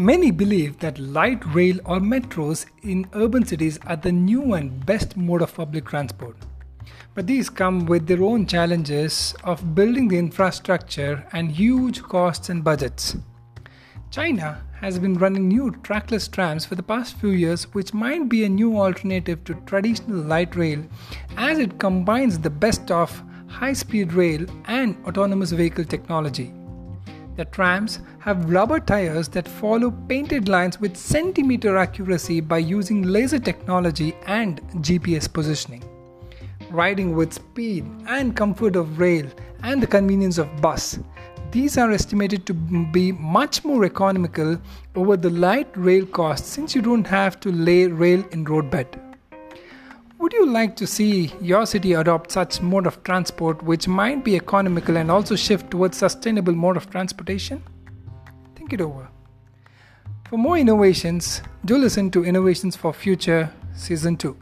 Many believe that light rail or metros in urban cities are the new and best mode of public transport. But these come with their own challenges of building the infrastructure and huge costs and budgets. China has been running new trackless trams for the past few years, which might be a new alternative to traditional light rail as it combines the best of high speed rail and autonomous vehicle technology. The trams have rubber tires that follow painted lines with centimeter accuracy by using laser technology and GPS positioning. Riding with speed and comfort of rail and the convenience of bus, these are estimated to be much more economical over the light rail cost since you don't have to lay rail in roadbed. Would you like to see your city adopt such mode of transport which might be economical and also shift towards sustainable mode of transportation? Think it over. For more innovations, do listen to Innovations for Future Season 2.